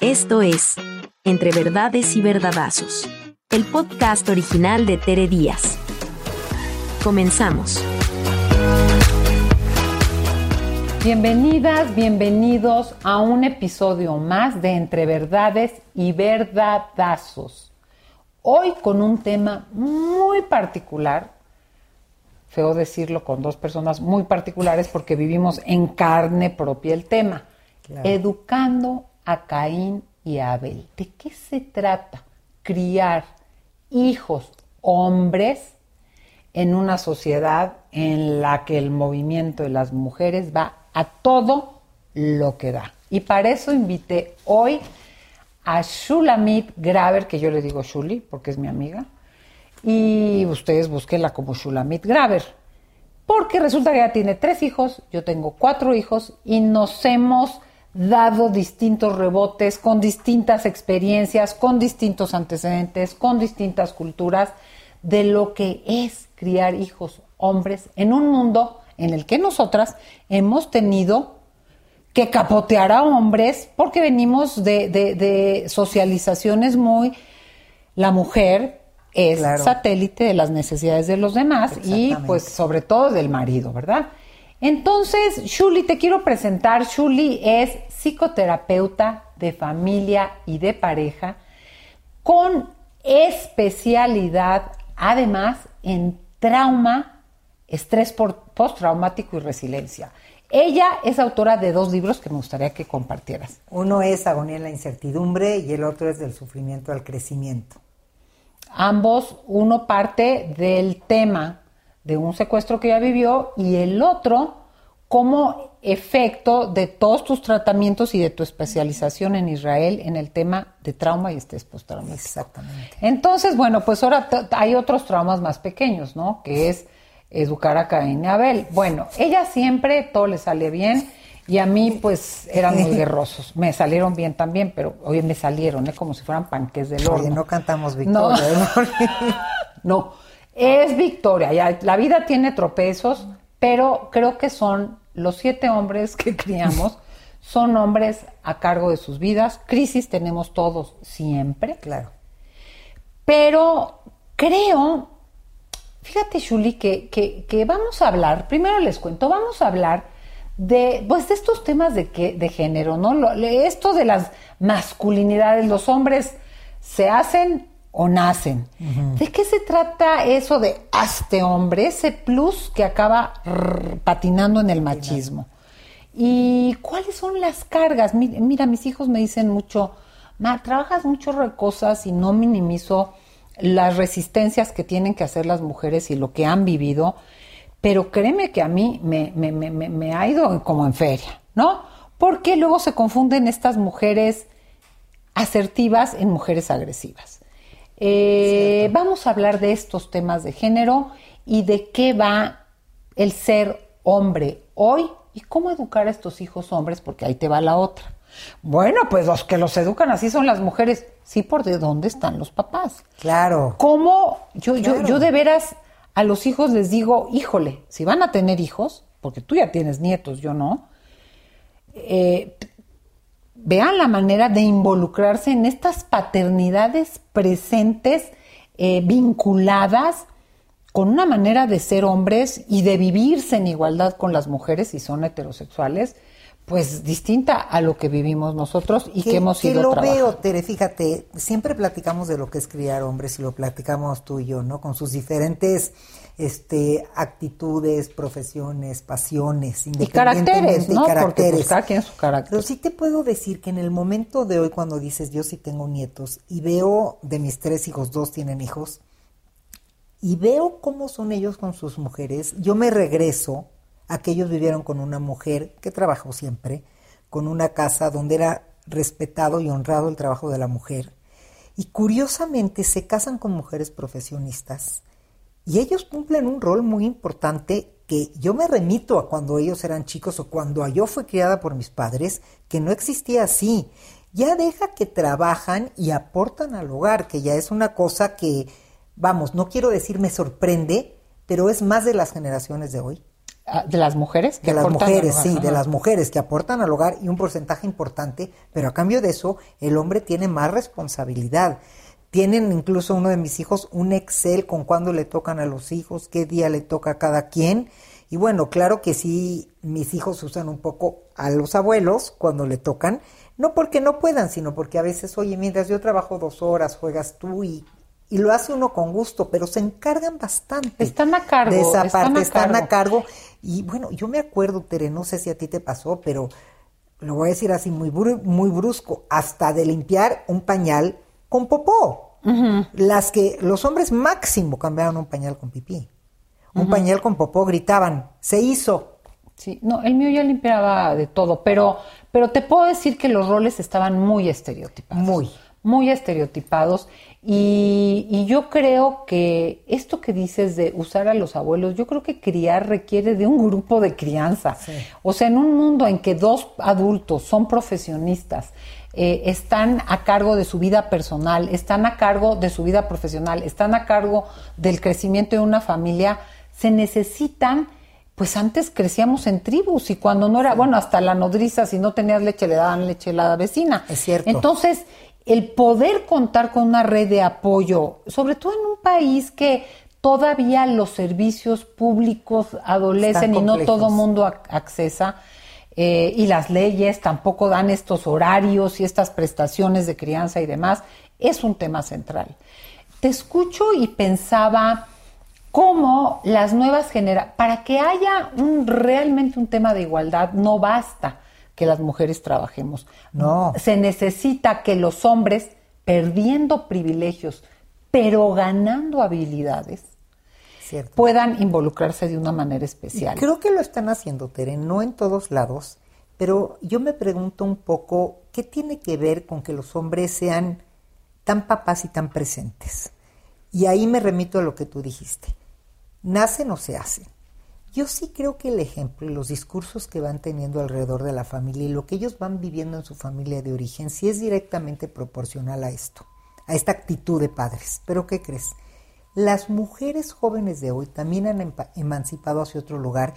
Esto es Entre Verdades y Verdadazos, el podcast original de Tere Díaz. Comenzamos. Bienvenidas, bienvenidos a un episodio más de Entre Verdades y Verdadazos. Hoy con un tema muy particular, feo decirlo con dos personas muy particulares porque vivimos en carne propia el tema, educando a Caín y a Abel. ¿De qué se trata? Criar hijos hombres en una sociedad en la que el movimiento de las mujeres va a todo lo que da. Y para eso invité hoy a Shulamit Graver, que yo le digo Shuli porque es mi amiga, y ustedes búsquenla como Shulamit Graver, porque resulta que ella tiene tres hijos, yo tengo cuatro hijos y nos hemos dado distintos rebotes con distintas experiencias, con distintos antecedentes, con distintas culturas de lo que es criar hijos hombres en un mundo en el que nosotras hemos tenido que capotear a hombres porque venimos de, socializaciones muy... La mujer es satélite de las necesidades de los demás y pues sobre todo del marido, ¿verdad? Entonces, Shuli, te quiero presentar. Shuli es psicoterapeuta de familia y de pareja con especialidad además en trauma, estrés postraumático y resiliencia. Ella es autora de dos libros que me gustaría que compartieras. Uno es Agonía en la incertidumbre y el otro es del sufrimiento al crecimiento. Ambos, uno parte del tema de un secuestro que ella vivió y el otro como efecto de todos tus tratamientos y de tu especialización en Israel en el tema de trauma y estrés postraumático. Exactamente. Entonces, bueno, pues ahora hay otros traumas más pequeños, ¿no? Que es educar a Caín y Abel. Bueno, ella siempre todo le sale bien y a mí pues eran muy guerrosos. Me salieron bien también, pero hoy me salieron, ¿eh? Como si fueran panques del horno. no cantamos victoria. No, no es victoria. Ya, la vida tiene tropezos, pero creo que son los siete hombres que criamos. son hombres a cargo de sus vidas. Crisis tenemos todos siempre. Claro. Pero creo Fíjate, Shuli, que, que, vamos a hablar, primero les cuento, vamos a hablar de, pues, de estos temas de, que, de género, ¿no? esto de las masculinidades, los hombres se hacen o nacen. ¿De qué se trata eso de hazte hombre, ese plus que acaba patinando en el machismo? ¿Y cuáles son las cargas? Mira, mis hijos me dicen mucho, Ma, trabajas mucho de cosas y no minimizo las resistencias que tienen que hacer las mujeres y lo que han vivido, pero créeme que a mí me, me, me, me ha ido como en feria, ¿no? Porque luego se confunden estas mujeres asertivas en mujeres agresivas. Eh, vamos a hablar de estos temas de género y de qué va el ser hombre hoy y cómo educar a estos hijos hombres, porque ahí te va la otra. Bueno, pues los que los educan así son las mujeres. Sí, por de dónde están los papás. Claro. ¿Cómo? Yo, yo, yo de veras a los hijos les digo, híjole, si van a tener hijos, porque tú ya tienes nietos, yo no, eh, vean la manera de involucrarse en estas paternidades presentes, eh, vinculadas con una manera de ser hombres y de vivirse en igualdad con las mujeres si son heterosexuales pues distinta a lo que vivimos nosotros y que, hemos ido que lo veo, Tere, fíjate, siempre platicamos de lo que es criar hombres y lo platicamos tú y yo, ¿no? Con sus diferentes este, actitudes, profesiones, pasiones, y caracteres, ¿no? Y caracteres. Porque su carácter. Pero sí te puedo decir que en el momento de hoy, cuando dices yo sí tengo nietos y veo de mis tres hijos, dos tienen hijos, y veo cómo son ellos con sus mujeres, yo me regreso aquellos vivieron con una mujer que trabajó siempre, con una casa donde era respetado y honrado el trabajo de la mujer. Y curiosamente se casan con mujeres profesionistas y ellos cumplen un rol muy importante que yo me remito a cuando ellos eran chicos o cuando yo fui criada por mis padres, que no existía así. Ya deja que trabajan y aportan al hogar, que ya es una cosa que, vamos, no quiero decir me sorprende, pero es más de las generaciones de hoy. De las mujeres. Que de las mujeres, sí, de las mujeres que aportan al hogar y un porcentaje importante, pero a cambio de eso el hombre tiene más responsabilidad. Tienen incluso uno de mis hijos un Excel con cuándo le tocan a los hijos, qué día le toca a cada quien. Y bueno, claro que sí, mis hijos usan un poco a los abuelos cuando le tocan, no porque no puedan, sino porque a veces, oye, mientras yo trabajo dos horas, juegas tú y y lo hace uno con gusto, pero se encargan bastante. Están a cargo. De esa parte, están a cargo. Y bueno, yo me acuerdo, Tere, no sé si a ti te pasó, pero lo voy a decir así muy, muy brusco, hasta de limpiar un pañal con popó. Las que los hombres máximo cambiaron un pañal con pipí. Un pañal con popó gritaban, se hizo. Sí, no, el mío ya limpiaba de todo, pero, pero te puedo decir que los roles estaban muy estereotipados. Muy muy estereotipados y, yo creo que esto que dices de usar a los abuelos, yo creo que criar requiere de un grupo de crianza. O sea, en un mundo en que dos adultos son profesionistas, eh, están a cargo de su vida personal, están a cargo de su vida profesional, están a cargo del crecimiento de una familia, se necesitan pues antes crecíamos en tribus y cuando no era, bueno, hasta la nodriza, si no tenías leche, le daban leche a la vecina. Es cierto. Entonces, el poder contar con una red de apoyo, sobre todo en un país que todavía los servicios públicos adolecen y no todo mundo accesa, eh, y las leyes tampoco dan estos horarios y estas prestaciones de crianza y demás, es un tema central. Te escucho y pensaba cómo las nuevas generaciones, para que haya un, realmente un tema de igualdad, no basta que las mujeres trabajemos. No. Se necesita que los hombres, perdiendo privilegios, pero ganando habilidades, puedan involucrarse de una manera especial. Creo que lo están haciendo, Tere, no en todos lados, pero yo me pregunto un poco, ¿qué tiene que ver con que los hombres sean tan papás y tan presentes? Y ahí me remito a lo que tú dijiste. ¿Nacen o se hacen? Yo sí creo que el ejemplo y los discursos que van teniendo alrededor de la familia y lo que ellos van viviendo en su familia de origen sí es directamente proporcional a esto, a esta actitud de padres. Pero ¿qué crees? Las mujeres jóvenes de hoy también han emancipado hacia otro lugar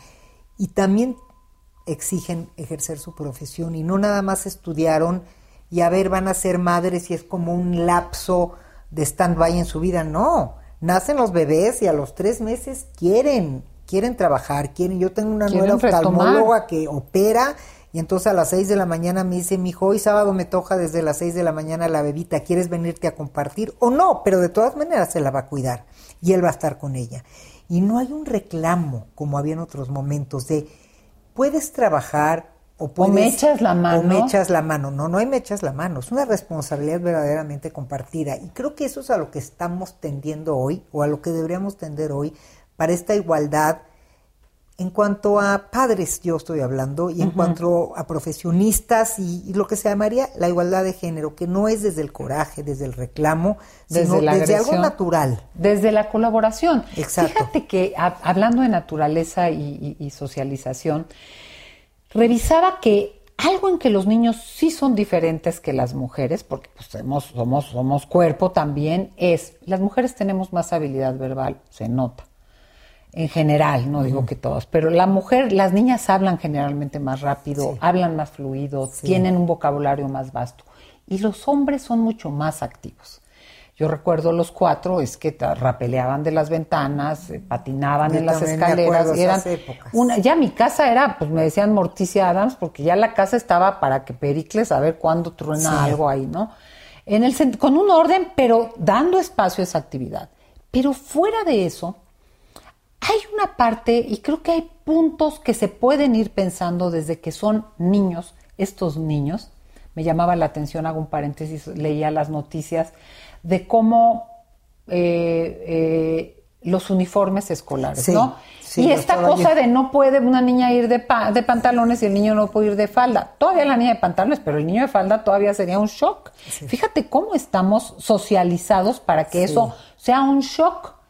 y también exigen ejercer su profesión y no nada más estudiaron y a ver, van a ser madres y es como un lapso de stand-by en su vida. No, nacen los bebés y a los tres meses quieren quieren trabajar, quieren, yo tengo una nueva oftalmóloga que opera y entonces a las 6 de la mañana me dice, mi hijo, hoy sábado me toja desde las 6 de la mañana la bebita, ¿quieres venirte a compartir? O no, pero de todas maneras se la va a cuidar y él va a estar con ella. Y no hay un reclamo, como había en otros momentos, de puedes trabajar o puedes... me echas la mano. O me echas la mano. No, no hay me echas la mano. Es una responsabilidad verdaderamente compartida. Y creo que eso es a lo que estamos tendiendo hoy, o a lo que deberíamos tender hoy, para esta igualdad en cuanto a padres, yo estoy hablando, y en cuanto a profesionistas y, lo que se llamaría la igualdad de género, que no es desde el coraje, desde el reclamo, desde sino desde algo natural. Desde la colaboración. Exacto. Fíjate que hablando de naturaleza y, socialización, revisaba que algo en que los niños sí son diferentes que las mujeres, porque pues, somos, somos, somos cuerpo también, es, las mujeres tenemos más habilidad verbal, se nota en general, no digo que todos, pero la mujer, las niñas hablan generalmente más rápido, hablan más fluido, tienen un vocabulario más vasto y los hombres son mucho más activos. Yo recuerdo los cuatro, es que rapeleaban de las ventanas, eh, patinaban en las escaleras. eran una, ya mi casa era, pues me decían Morticia Adams, porque ya la casa estaba para que Pericles a ver cuándo truena algo ahí, ¿no? En el, con un orden, pero dando espacio a esa actividad. Pero fuera de eso, hay una parte, y creo que hay puntos que se pueden ir pensando desde que son niños, estos niños. Me llamaba la atención, hago un paréntesis, leía las noticias de cómo eh, eh, los uniformes escolares, ¿no? y esta cosa de no puede una niña ir de, de, pantalones y el niño no puede ir de falda. Todavía la niña de pantalones, pero el niño de falda todavía sería un shock. Fíjate cómo estamos socializados para que eso sea un shock.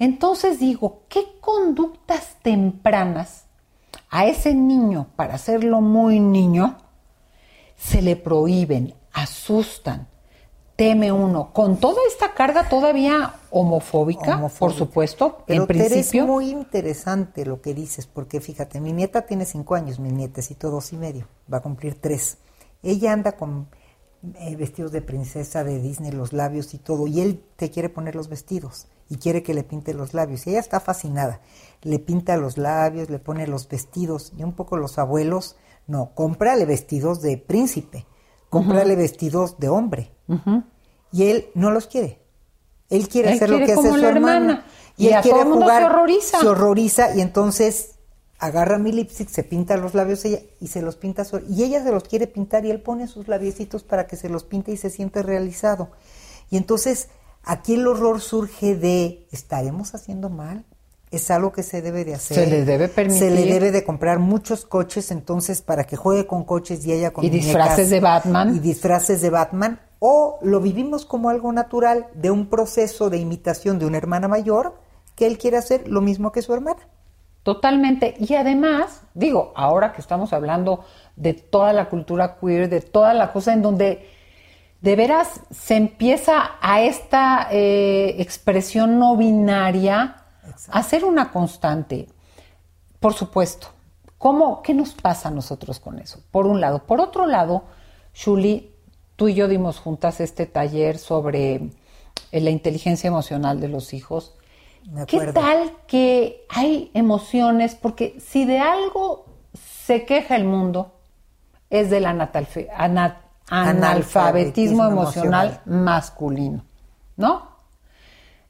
Entonces digo, ¿qué conductas tempranas a ese niño, para hacerlo muy niño, se le prohíben, asustan, teme uno? Con toda esta carga todavía homofóbica, por supuesto, Pero en principio. es muy interesante lo que dices, porque fíjate, mi nieta tiene cinco años, mi nietecito dos y medio, va a cumplir tres. Ella anda con eh, vestidos de princesa de Disney, los labios y todo, y él te quiere poner los vestidos y quiere que le pinte los labios. Y ella está fascinada. Le pinta los labios, le pone los vestidos, y un poco los abuelos, no, cómprale vestidos de príncipe, cómprale vestidos de hombre. Y él no los quiere. Él quiere Él hacer quiere lo que hace su hermana. hermana. Y, Y él a quiere todo el mundo jugar. se horroriza. Se horroriza y entonces agarra mi lipstick, se pinta los labios ella y se los pinta su- y ella se los quiere pintar y él pone sus labiecitos para que se los pinte y se siente realizado. Y entonces aquí el horror surge de ¿estaremos haciendo mal? Es algo que se debe de hacer. Se le debe permitir. Se le debe de comprar muchos coches entonces para que juegue con coches y ella con Y disfraces muñecas de Batman. Y disfraces de Batman. O lo vivimos como algo natural de un proceso de imitación de una hermana mayor que él quiere hacer lo mismo que su hermana. Totalmente. Y además, digo, ahora que estamos hablando de toda la cultura queer, de toda la cosa en donde de veras se empieza a esta eh, expresión no binaria a ser una constante. Por supuesto. ¿Cómo, ¿Qué nos pasa a nosotros con eso? Por un lado. Por otro lado, Shuli, tú y yo dimos juntas este taller sobre eh, la inteligencia emocional de los hijos. ¿Qué tal que hay emociones? Porque si de algo se queja el mundo, es del anatalfe- ana- analfabetismo Analfabetismo emocional, emocional. masculino, ¿no?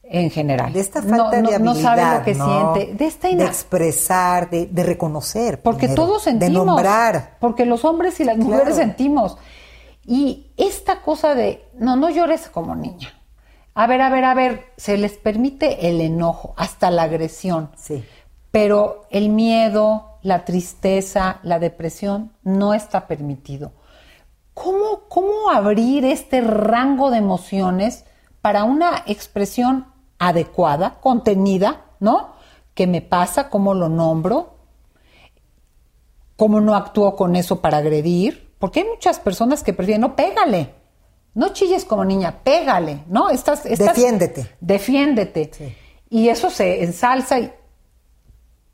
En general. De esta No- falta no, de no habilidad. sabe lo que ¿no? siente. De esta de expresar, de, de reconocer. porque primero, todos sentimos. De nombrar. Porque los hombres y las Claro. mujeres sentimos. Y esta cosa de, no, no llores como niña. A ver, a ver, a ver, se les permite el enojo, hasta la agresión. Sí. Pero el miedo, la tristeza, la depresión no está permitido. ¿Cómo, cómo abrir este rango de emociones para una expresión adecuada, contenida, ¿no? ¿Qué me pasa? ¿Cómo lo nombro? ¿Cómo no actúo con eso para agredir? Porque hay muchas personas que prefieren, no, pégale. No chilles como niña, pégale, ¿no? Estás, estás- Defiéndete. Defiéndete. Sí. Y eso se ensalza. y-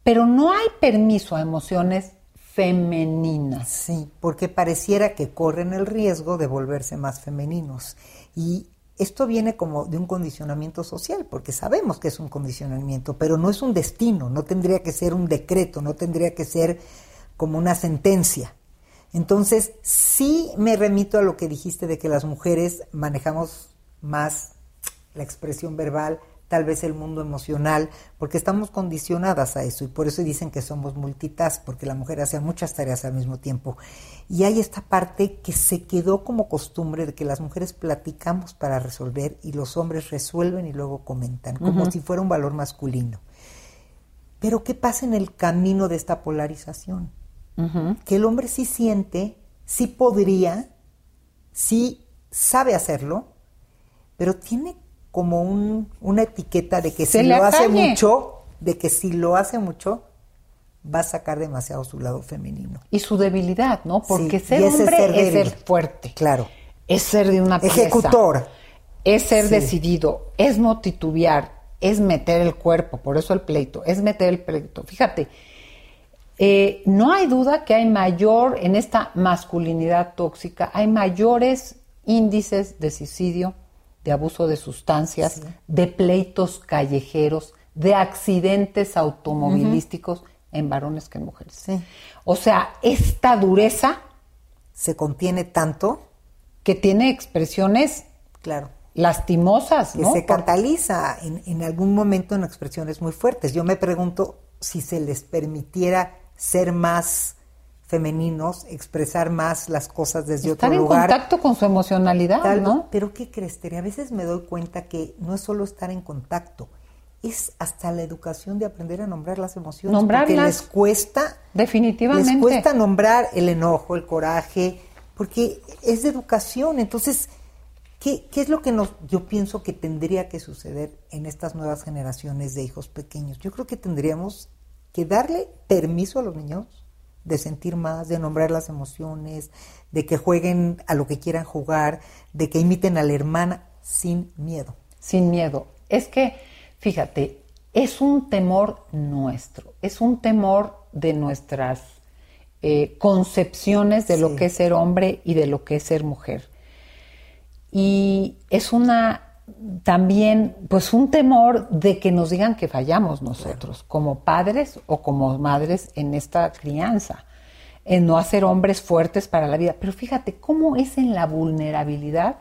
pero no hay permiso a emociones femeninas. Sí, porque pareciera que corren el riesgo de volverse más femeninos. Y esto viene como de un condicionamiento social, porque sabemos que es un condicionamiento, pero no es un destino, no tendría que ser un decreto, no tendría que ser como una sentencia. Entonces, sí me remito a lo que dijiste de que las mujeres manejamos más la expresión verbal, tal vez el mundo emocional, porque estamos condicionadas a eso y por eso dicen que somos multitask, porque la mujer hace muchas tareas al mismo tiempo. Y hay esta parte que se quedó como costumbre de que las mujeres platicamos para resolver y los hombres resuelven y luego comentan, como si fuera un valor masculino. Pero ¿qué pasa en el camino de esta polarización? Que el hombre sí siente, sí podría, sí sabe hacerlo, pero tiene como un- una etiqueta de que Se si lo hace mucho, de que si lo hace mucho, va a sacar demasiado su lado femenino. Y su debilidad, ¿no? Porque Sí, ser hombre ser es ser fuerte. Claro. Es ser de una pieza. Ejecutor. Es ser Sí. decidido. Es no titubear. Es meter el cuerpo. Por eso el pleito. Es meter el pleito. Fíjate. eh, no hay duda que hay mayor, en esta masculinidad tóxica, hay mayores índices de suicidio, de abuso de sustancias, de pleitos callejeros, de accidentes automovilísticos en varones que en mujeres. Sí. O sea, esta dureza Se contiene tanto, que tiene expresiones claro, lastimosas, que ¿no? se cataliza en, en algún momento en expresiones muy fuertes. Yo me pregunto si se les permitiera ser más femeninos, expresar más las cosas desde estar otro en lugar. contacto con su emocionalidad, Tal- ¿no? Pero ¿qué crees, Tere? A veces me doy cuenta que no es solo estar en contacto, es hasta la educación de aprender a nombrar las emociones. Porque Nombrarlas. les cuesta, Definitivamente. les cuesta nombrar el enojo, el coraje, porque es de educación. Entonces, ¿qué, qué es lo que nos, yo pienso que tendría que suceder en estas nuevas generaciones de hijos pequeños? Yo creo que tendríamos que darle permiso a los niños de sentir más, de nombrar las emociones, de que jueguen a lo que quieran jugar, de que imiten a la hermana sin miedo. Sin miedo. Es que, fíjate, es un temor nuestro, es un temor de nuestras eh, concepciones de lo que es ser hombre y de lo que es ser mujer. Y es una también, pues un temor de que nos digan que fallamos nosotros, como padres o como madres en esta crianza, en no hacer hombres fuertes para la vida. Pero fíjate cómo es en la vulnerabilidad,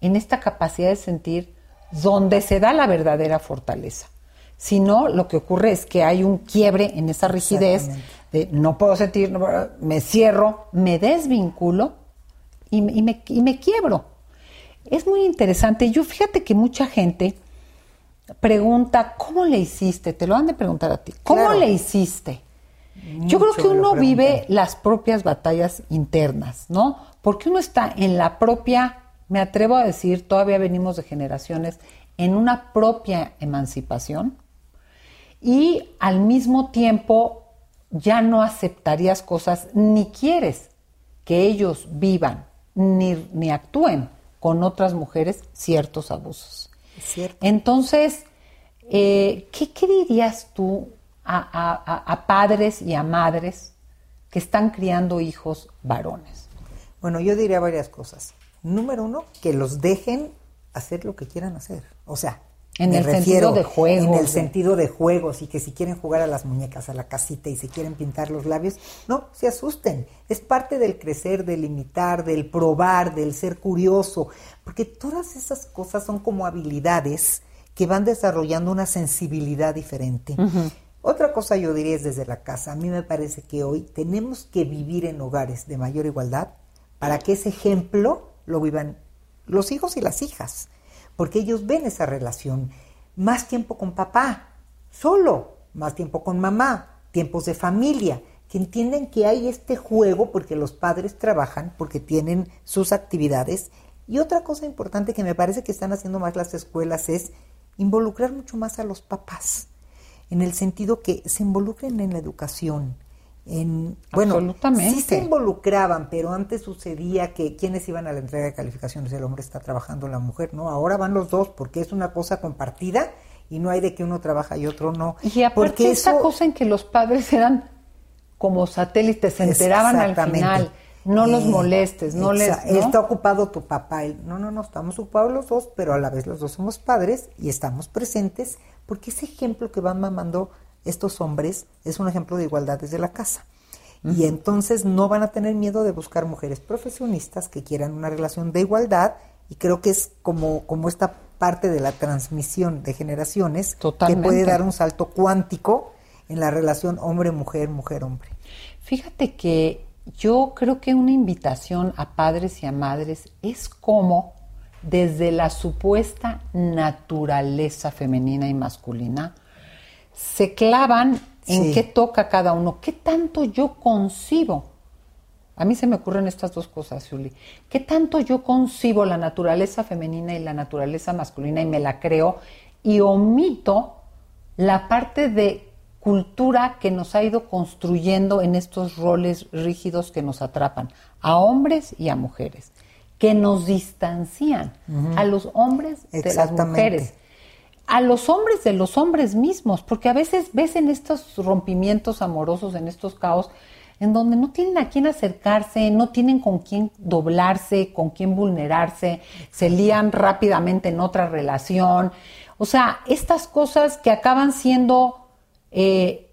en esta capacidad de sentir, donde se da la verdadera fortaleza. Si no, lo que ocurre es que hay un quiebre en esa rigidez de no puedo sentir, me cierro, me desvinculo y, me, y me quiebro. Es muy interesante. Yo fíjate que mucha gente pregunta, ¿cómo le hiciste? Te lo han de preguntar a ti. ¿Cómo le hiciste? Yo creo que uno vive las propias batallas internas, ¿no? Porque uno está en la propia, me atrevo a decir, todavía venimos de generaciones, en una propia emancipación y al mismo tiempo ya no aceptarías cosas ni quieres que ellos vivan ni, ni actúen con otras mujeres ciertos abusos. Entonces, eh, ¿qué, dirías tú a, padres y a madres que están criando hijos varones? Bueno, yo diría varias cosas. Número uno, que los dejen hacer lo que quieran hacer. O sea, en el sentido de juegos. En el sentido de juegos y que si quieren jugar a las muñecas, a la casita y si quieren pintar los labios, no, se asusten. Es parte del crecer, del imitar, del probar, del ser curioso, porque todas esas cosas son como habilidades que van desarrollando una sensibilidad diferente. Otra cosa yo diría es desde la casa. A mí me parece que hoy tenemos que vivir en hogares de mayor igualdad para que ese ejemplo lo vivan los hijos y las hijas porque ellos ven esa relación. Más tiempo con papá, solo, más tiempo con mamá, tiempos de familia, que entienden que hay este juego porque los padres trabajan, porque tienen sus actividades. Y otra cosa importante que me parece que están haciendo más las escuelas es involucrar mucho más a los papás, en el sentido que se involucren en la educación, bueno, sí se involucraban, pero antes sucedía que quienes iban a la entrega de calificaciones, el hombre está trabajando, la mujer no, ahora van los dos porque es una cosa compartida y no hay de que uno trabaja y otro no. Y aparte porque esa cosa en que los padres eran como satélites, se enteraban al final. No los eh, molestes, no les... Está ocupado tu papá. no, no, no, estamos ocupados los dos, pero a la vez los dos somos padres y estamos presentes porque ese ejemplo que van mamando estos hombres es un ejemplo de igualdad desde la casa. Y entonces no van a tener miedo de buscar mujeres profesionistas que quieran una relación de igualdad y creo que es como, como esta parte de la transmisión de generaciones que puede dar un salto cuántico en la relación hombre-mujer, mujer-hombre. Fíjate que yo creo que una invitación a padres y a madres es como desde la supuesta naturaleza femenina y masculina, se clavan en qué toca cada uno, qué tanto yo concibo. A mí se me ocurren estas dos cosas, Julie. ¿Qué tanto yo concibo la naturaleza femenina y la naturaleza masculina y me la creo y omito la parte de cultura que nos ha ido construyendo en estos roles rígidos que nos atrapan, a hombres y a mujeres, que nos distancian a los hombres de las mujeres a los hombres de los hombres mismos, porque a veces ves en estos rompimientos amorosos, en estos caos, en donde no tienen a quién acercarse, no tienen con quién doblarse, con quién vulnerarse, se lían rápidamente en otra relación. O sea, estas cosas que acaban siendo eh,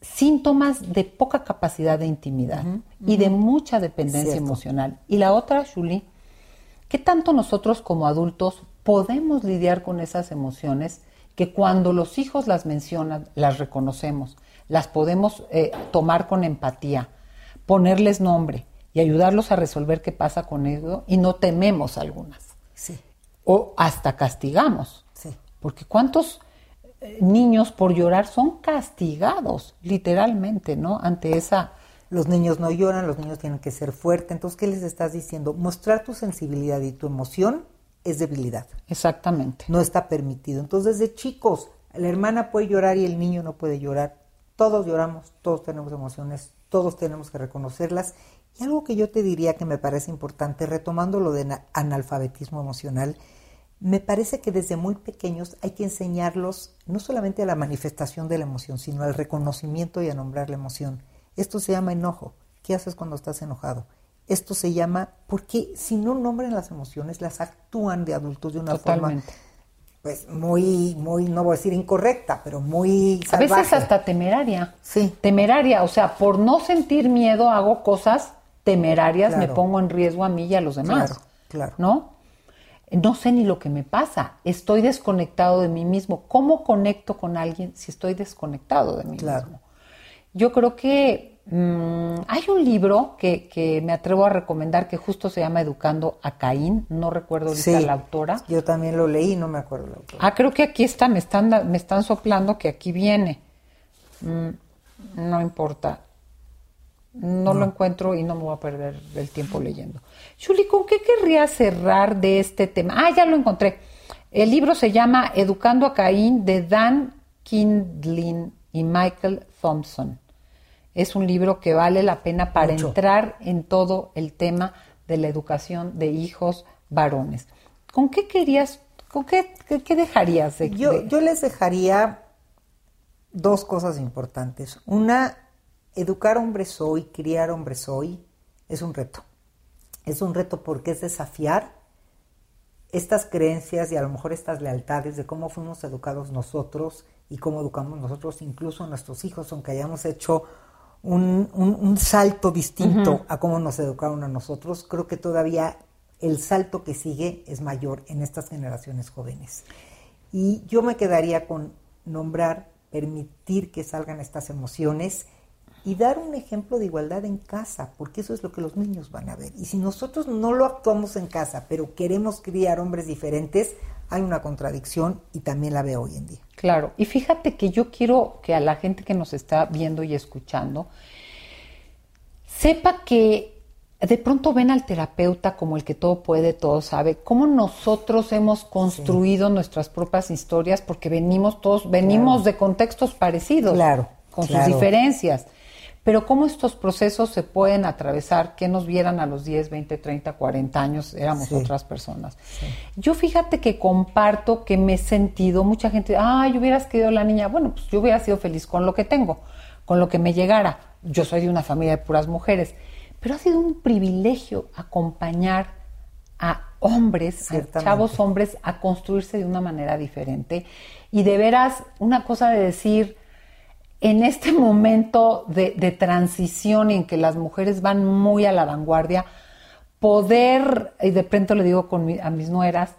síntomas de poca capacidad de intimidad y de mucha dependencia emocional. Y la otra, Julie, ¿qué tanto nosotros como adultos podemos lidiar con esas emociones que cuando los hijos las mencionan, las reconocemos, las podemos eh, tomar con empatía, ponerles nombre y ayudarlos a resolver qué pasa con ello y no tememos algunas. Sí. O hasta castigamos. Sí. Porque cuántos eh, niños por llorar son castigados, literalmente, ¿no? Ante esa... Los niños no lloran, los niños tienen que ser fuertes. Entonces, ¿qué les estás diciendo? Mostrar tu sensibilidad y tu emoción es debilidad. Exactamente. No está permitido. Entonces, desde chicos, la hermana puede llorar y el niño no puede llorar. Todos lloramos, todos tenemos emociones, todos tenemos que reconocerlas. Y algo que yo te diría que me parece importante, retomando lo de analfabetismo emocional, me parece que desde muy pequeños hay que enseñarlos no solamente a la manifestación de la emoción, sino al reconocimiento y a nombrar la emoción. Esto se llama enojo. ¿Qué haces cuando estás enojado? Esto se llama, porque si no nombran las emociones, las actúan de adultos de una forma pues muy, muy, no voy a decir incorrecta, pero muy salvaje. A veces hasta temeraria. Sí. Temeraria, o sea, por no sentir miedo hago cosas temerarias, me pongo en riesgo a mí y a los demás. Claro, claro. ¿No? no sé ni lo que me pasa, estoy desconectado de mí mismo. ¿Cómo conecto con alguien si estoy desconectado de mí mismo? Yo creo que mm, hay un libro que, me atrevo a recomendar que justo se llama Educando a Caín, no recuerdo ahorita la autora. Yo también lo leí, no me acuerdo la autora. Ah, creo que aquí está, me están, me están soplando que aquí viene. Mm, no importa. No, lo encuentro y no me voy a perder el tiempo leyendo. Julie, ¿con qué querría cerrar de este tema? Ah, ya lo encontré. El libro se llama Educando a Caín de Dan Kindlin y Michael Thompson. Es un libro que vale la pena para entrar en todo el tema de la educación de hijos varones. ¿Con qué querías, con qué, qué, dejarías? yo, yo les dejaría dos cosas importantes. Una, educar hombres hoy, criar hombres hoy, es un reto. Es un reto porque es desafiar estas creencias y a lo mejor estas lealtades de cómo fuimos educados nosotros y cómo educamos nosotros, incluso a nuestros hijos, aunque hayamos hecho un, salto distinto a cómo nos educaron a nosotros, creo que todavía el salto que sigue es mayor en estas generaciones jóvenes. Y yo me quedaría con nombrar, permitir que salgan estas emociones y dar un ejemplo de igualdad en casa, porque eso es lo que los niños van a ver. Y si nosotros no lo actuamos en casa, pero queremos criar hombres diferentes, hay una contradicción y también la veo hoy en día. Claro, y fíjate que yo quiero que a la gente que nos está viendo y escuchando sepa que de pronto ven al terapeuta como el que todo puede, todo sabe, cómo nosotros hemos construido nuestras propias historias porque venimos todos, venimos de contextos parecidos, claro, con sus diferencias pero cómo estos procesos se pueden atravesar, que nos vieran a los 10, 20, 30, 40 años, éramos otras personas. Yo fíjate que comparto que me he sentido, mucha gente, ay, hubieras querido la niña, bueno, pues yo hubiera sido feliz con lo que tengo, con lo que me llegara. Yo soy de una familia de puras mujeres, pero ha sido un privilegio acompañar a hombres, a chavos hombres, a construirse de una manera diferente. Y de veras, una cosa de decir, en este momento de, transición en que las mujeres van muy a la vanguardia, poder, y de pronto le digo con a mis nueras,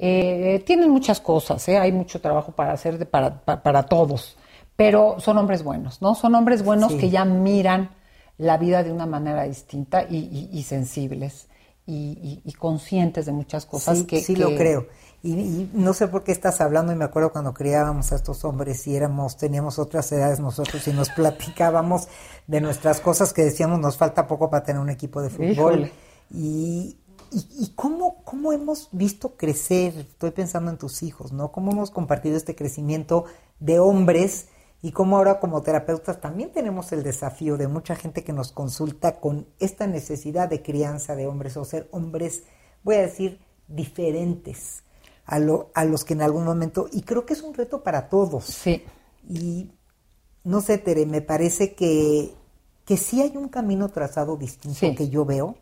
eh, tienen muchas cosas, ¿eh? hay mucho trabajo para hacer para, todos, pero son hombres buenos, ¿no? Son hombres buenos que ya miran la vida de una manera distinta y, sensibles y, conscientes de muchas cosas que... Sí, lo creo. Y, no sé por qué estás hablando y me acuerdo cuando criábamos a estos hombres y éramos, teníamos otras edades nosotros y nos platicábamos de nuestras cosas que decíamos nos falta poco para tener un equipo de fútbol. Y, y, cómo, cómo hemos visto crecer, estoy pensando en tus hijos, ¿no? Cómo hemos compartido este crecimiento de hombres y cómo ahora como terapeutas también tenemos el desafío de mucha gente que nos consulta con esta necesidad de crianza de hombres o ser hombres, voy a decir, diferentes a, lo, a los que en algún momento, y creo que es un reto para todos. Sí. Y no sé, Tere, me parece que, que sí hay un camino trazado distinto que yo veo,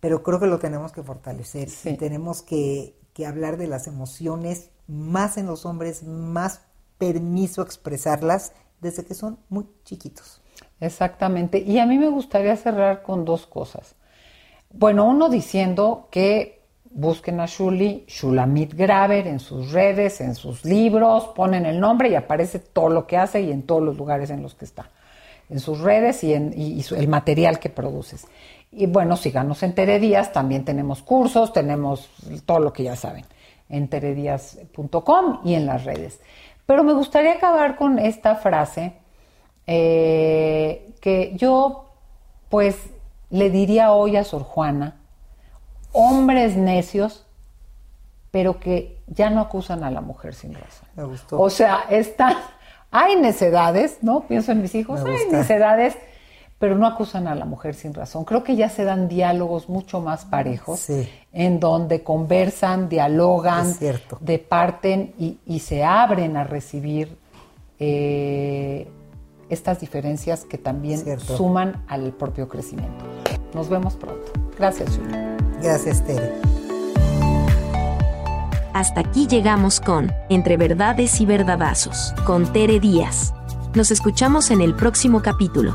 pero creo que lo tenemos que fortalecer y tenemos que, que hablar de las emociones más en los hombres, más permiso expresarlas desde que son muy chiquitos. Exactamente. Y a mí me gustaría cerrar con dos cosas. Bueno, uno diciendo que busquen a Shuli, Shulamit Graver en sus redes, en sus libros, ponen el nombre y aparece todo lo que hace y en todos los lugares en los que está, en sus redes y en el material que produces. Y bueno, síganos en Teredías, también tenemos cursos, tenemos todo lo que ya saben, en teredías.com y en las redes. Pero me gustaría acabar con esta frase eh, que yo pues le diría hoy a Sor Juana, hombres necios, pero que ya no acusan a la mujer sin razón. Me gustó. O sea, están, hay necedades, ¿no? Pienso en mis hijos, hay necedades, pero no acusan a la mujer sin razón. Creo que ya se dan diálogos mucho más parejos, Sí. en donde conversan, dialogan, departen y, y se abren a recibir eh, estas diferencias que también Cierto. suman al propio crecimiento. Nos vemos pronto. Gracias, Julia. Gracias, Tere. Hasta aquí llegamos con Entre Verdades y Verdadazos, con Tere Díaz. Nos escuchamos en el próximo capítulo.